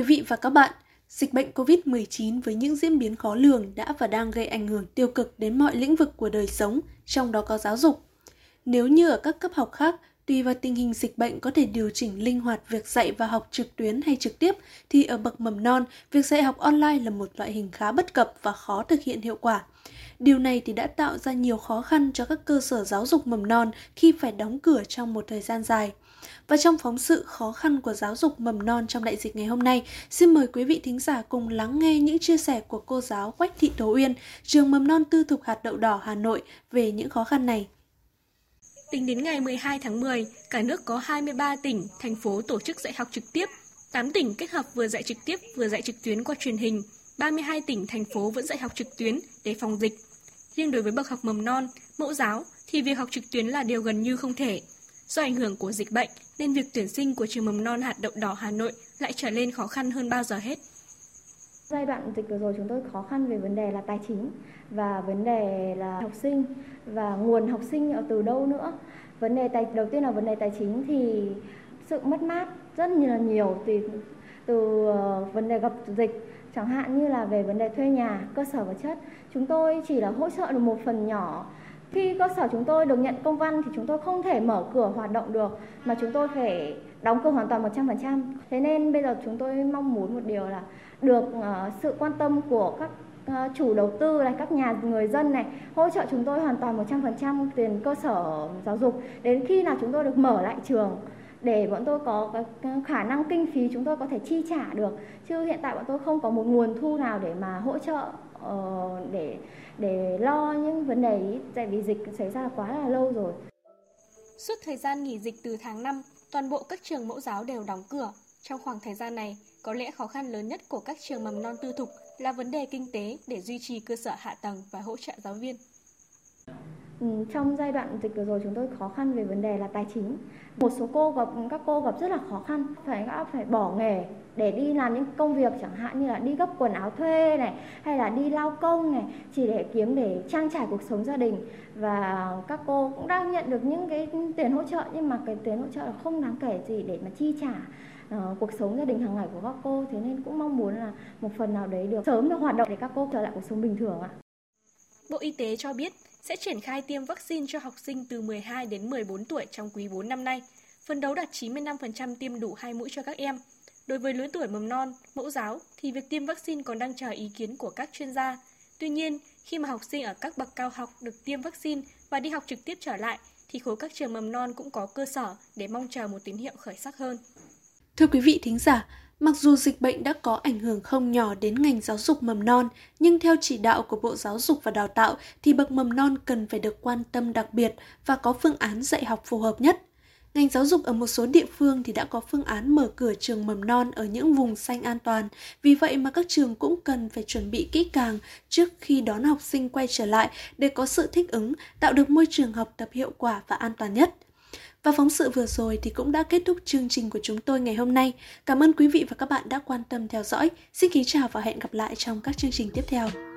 quý vị và các bạn, dịch bệnh COVID-19 với những diễn biến khó lường đã và đang gây ảnh hưởng tiêu cực đến mọi lĩnh vực của đời sống, trong đó có giáo dục. Nếu như ở các cấp học khác, tùy vào tình hình dịch bệnh có thể điều chỉnh linh hoạt việc dạy và học trực tuyến hay trực tiếp, thì ở bậc mầm non, việc dạy học online là một loại hình khá bất cập và khó thực hiện hiệu quả. Điều này thì đã tạo ra nhiều khó khăn cho các cơ sở giáo dục mầm non khi phải đóng cửa trong một thời gian dài. Và trong phóng sự khó khăn của giáo dục mầm non trong đại dịch ngày hôm nay, xin mời quý vị thính giả cùng lắng nghe những chia sẻ của cô giáo Quách Thị Tố Uyên, trường mầm non tư thục hạt đậu đỏ Hà Nội về những khó khăn này. Tính đến ngày 12 tháng 10, cả nước có 23 tỉnh, thành phố tổ chức dạy học trực tiếp, 8 tỉnh kết hợp vừa dạy trực tiếp vừa dạy trực tuyến qua truyền hình, 32 tỉnh, thành phố vẫn dạy học trực tuyến để phòng dịch. Riêng đối với bậc học mầm non, mẫu giáo thì việc học trực tuyến là điều gần như không thể. Do ảnh hưởng của dịch bệnh nên việc tuyển sinh của trường mầm non hạt đậu đỏ Hà Nội lại trở nên khó khăn hơn bao giờ hết. Giai đoạn dịch vừa rồi chúng tôi khó khăn về vấn đề là tài chính và vấn đề là học sinh và nguồn học sinh ở từ đâu nữa. Vấn đề tài đầu tiên là vấn đề tài chính thì sự mất mát rất là nhiều từ từ ờ, vấn đề gặp dịch chẳng hạn như là về vấn đề thuê nhà, cơ sở vật chất. Chúng tôi chỉ là hỗ trợ được một phần nhỏ khi cơ sở chúng tôi được nhận công văn thì chúng tôi không thể mở cửa hoạt động được mà chúng tôi phải đóng cửa hoàn toàn 100%. Thế nên bây giờ chúng tôi mong muốn một điều là được ờ, sự quan tâm của các ờ, chủ đầu tư này, các nhà người dân này hỗ trợ chúng tôi hoàn toàn 100% tiền cơ sở giáo dục đến khi nào chúng tôi được mở lại trường để bọn tôi có khả năng kinh phí chúng tôi có thể chi trả được chứ hiện tại bọn tôi không có một nguồn thu nào để mà hỗ trợ ờ, để để lo những vấn đề ý, tại vì dịch xảy ra quá là lâu rồi. Suốt thời gian nghỉ dịch từ tháng 5, toàn bộ các trường mẫu giáo đều đóng cửa. Trong khoảng thời gian này, có lẽ khó khăn lớn nhất của các trường mầm non tư thục là vấn đề kinh tế để duy trì cơ sở hạ tầng và hỗ trợ giáo viên. Ừ, trong giai đoạn dịch vừa rồi chúng tôi khó khăn về vấn đề là tài chính. Một số cô gặp các cô gặp rất là khó khăn, phải phải bỏ nghề để đi làm những công việc chẳng hạn như là đi gấp quần áo thuê này hay là đi lao công này chỉ để kiếm để trang trải cuộc sống gia đình và các cô cũng đang nhận được những cái tiền hỗ trợ nhưng mà cái tiền hỗ trợ là không đáng kể gì để mà chi trả uh, cuộc sống gia đình hàng ngày của các cô thế nên cũng mong muốn là một phần nào đấy được sớm được hoạt động để các cô trở lại cuộc sống bình thường ạ. Bộ Y tế cho biết sẽ triển khai tiêm vaccine cho học sinh từ 12 đến 14 tuổi trong quý 4 năm nay, phấn đấu đạt 95% tiêm đủ hai mũi cho các em. Đối với lứa tuổi mầm non, mẫu giáo thì việc tiêm vaccine còn đang chờ ý kiến của các chuyên gia. Tuy nhiên, khi mà học sinh ở các bậc cao học được tiêm vaccine và đi học trực tiếp trở lại, thì khối các trường mầm non cũng có cơ sở để mong chờ một tín hiệu khởi sắc hơn. Thưa quý vị thính giả, Mặc dù dịch bệnh đã có ảnh hưởng không nhỏ đến ngành giáo dục mầm non, nhưng theo chỉ đạo của Bộ Giáo dục và Đào tạo thì bậc mầm non cần phải được quan tâm đặc biệt và có phương án dạy học phù hợp nhất. Ngành giáo dục ở một số địa phương thì đã có phương án mở cửa trường mầm non ở những vùng xanh an toàn, vì vậy mà các trường cũng cần phải chuẩn bị kỹ càng trước khi đón học sinh quay trở lại để có sự thích ứng, tạo được môi trường học tập hiệu quả và an toàn nhất. Và phóng sự vừa rồi thì cũng đã kết thúc chương trình của chúng tôi ngày hôm nay. Cảm ơn quý vị và các bạn đã quan tâm theo dõi. Xin kính chào và hẹn gặp lại trong các chương trình tiếp theo.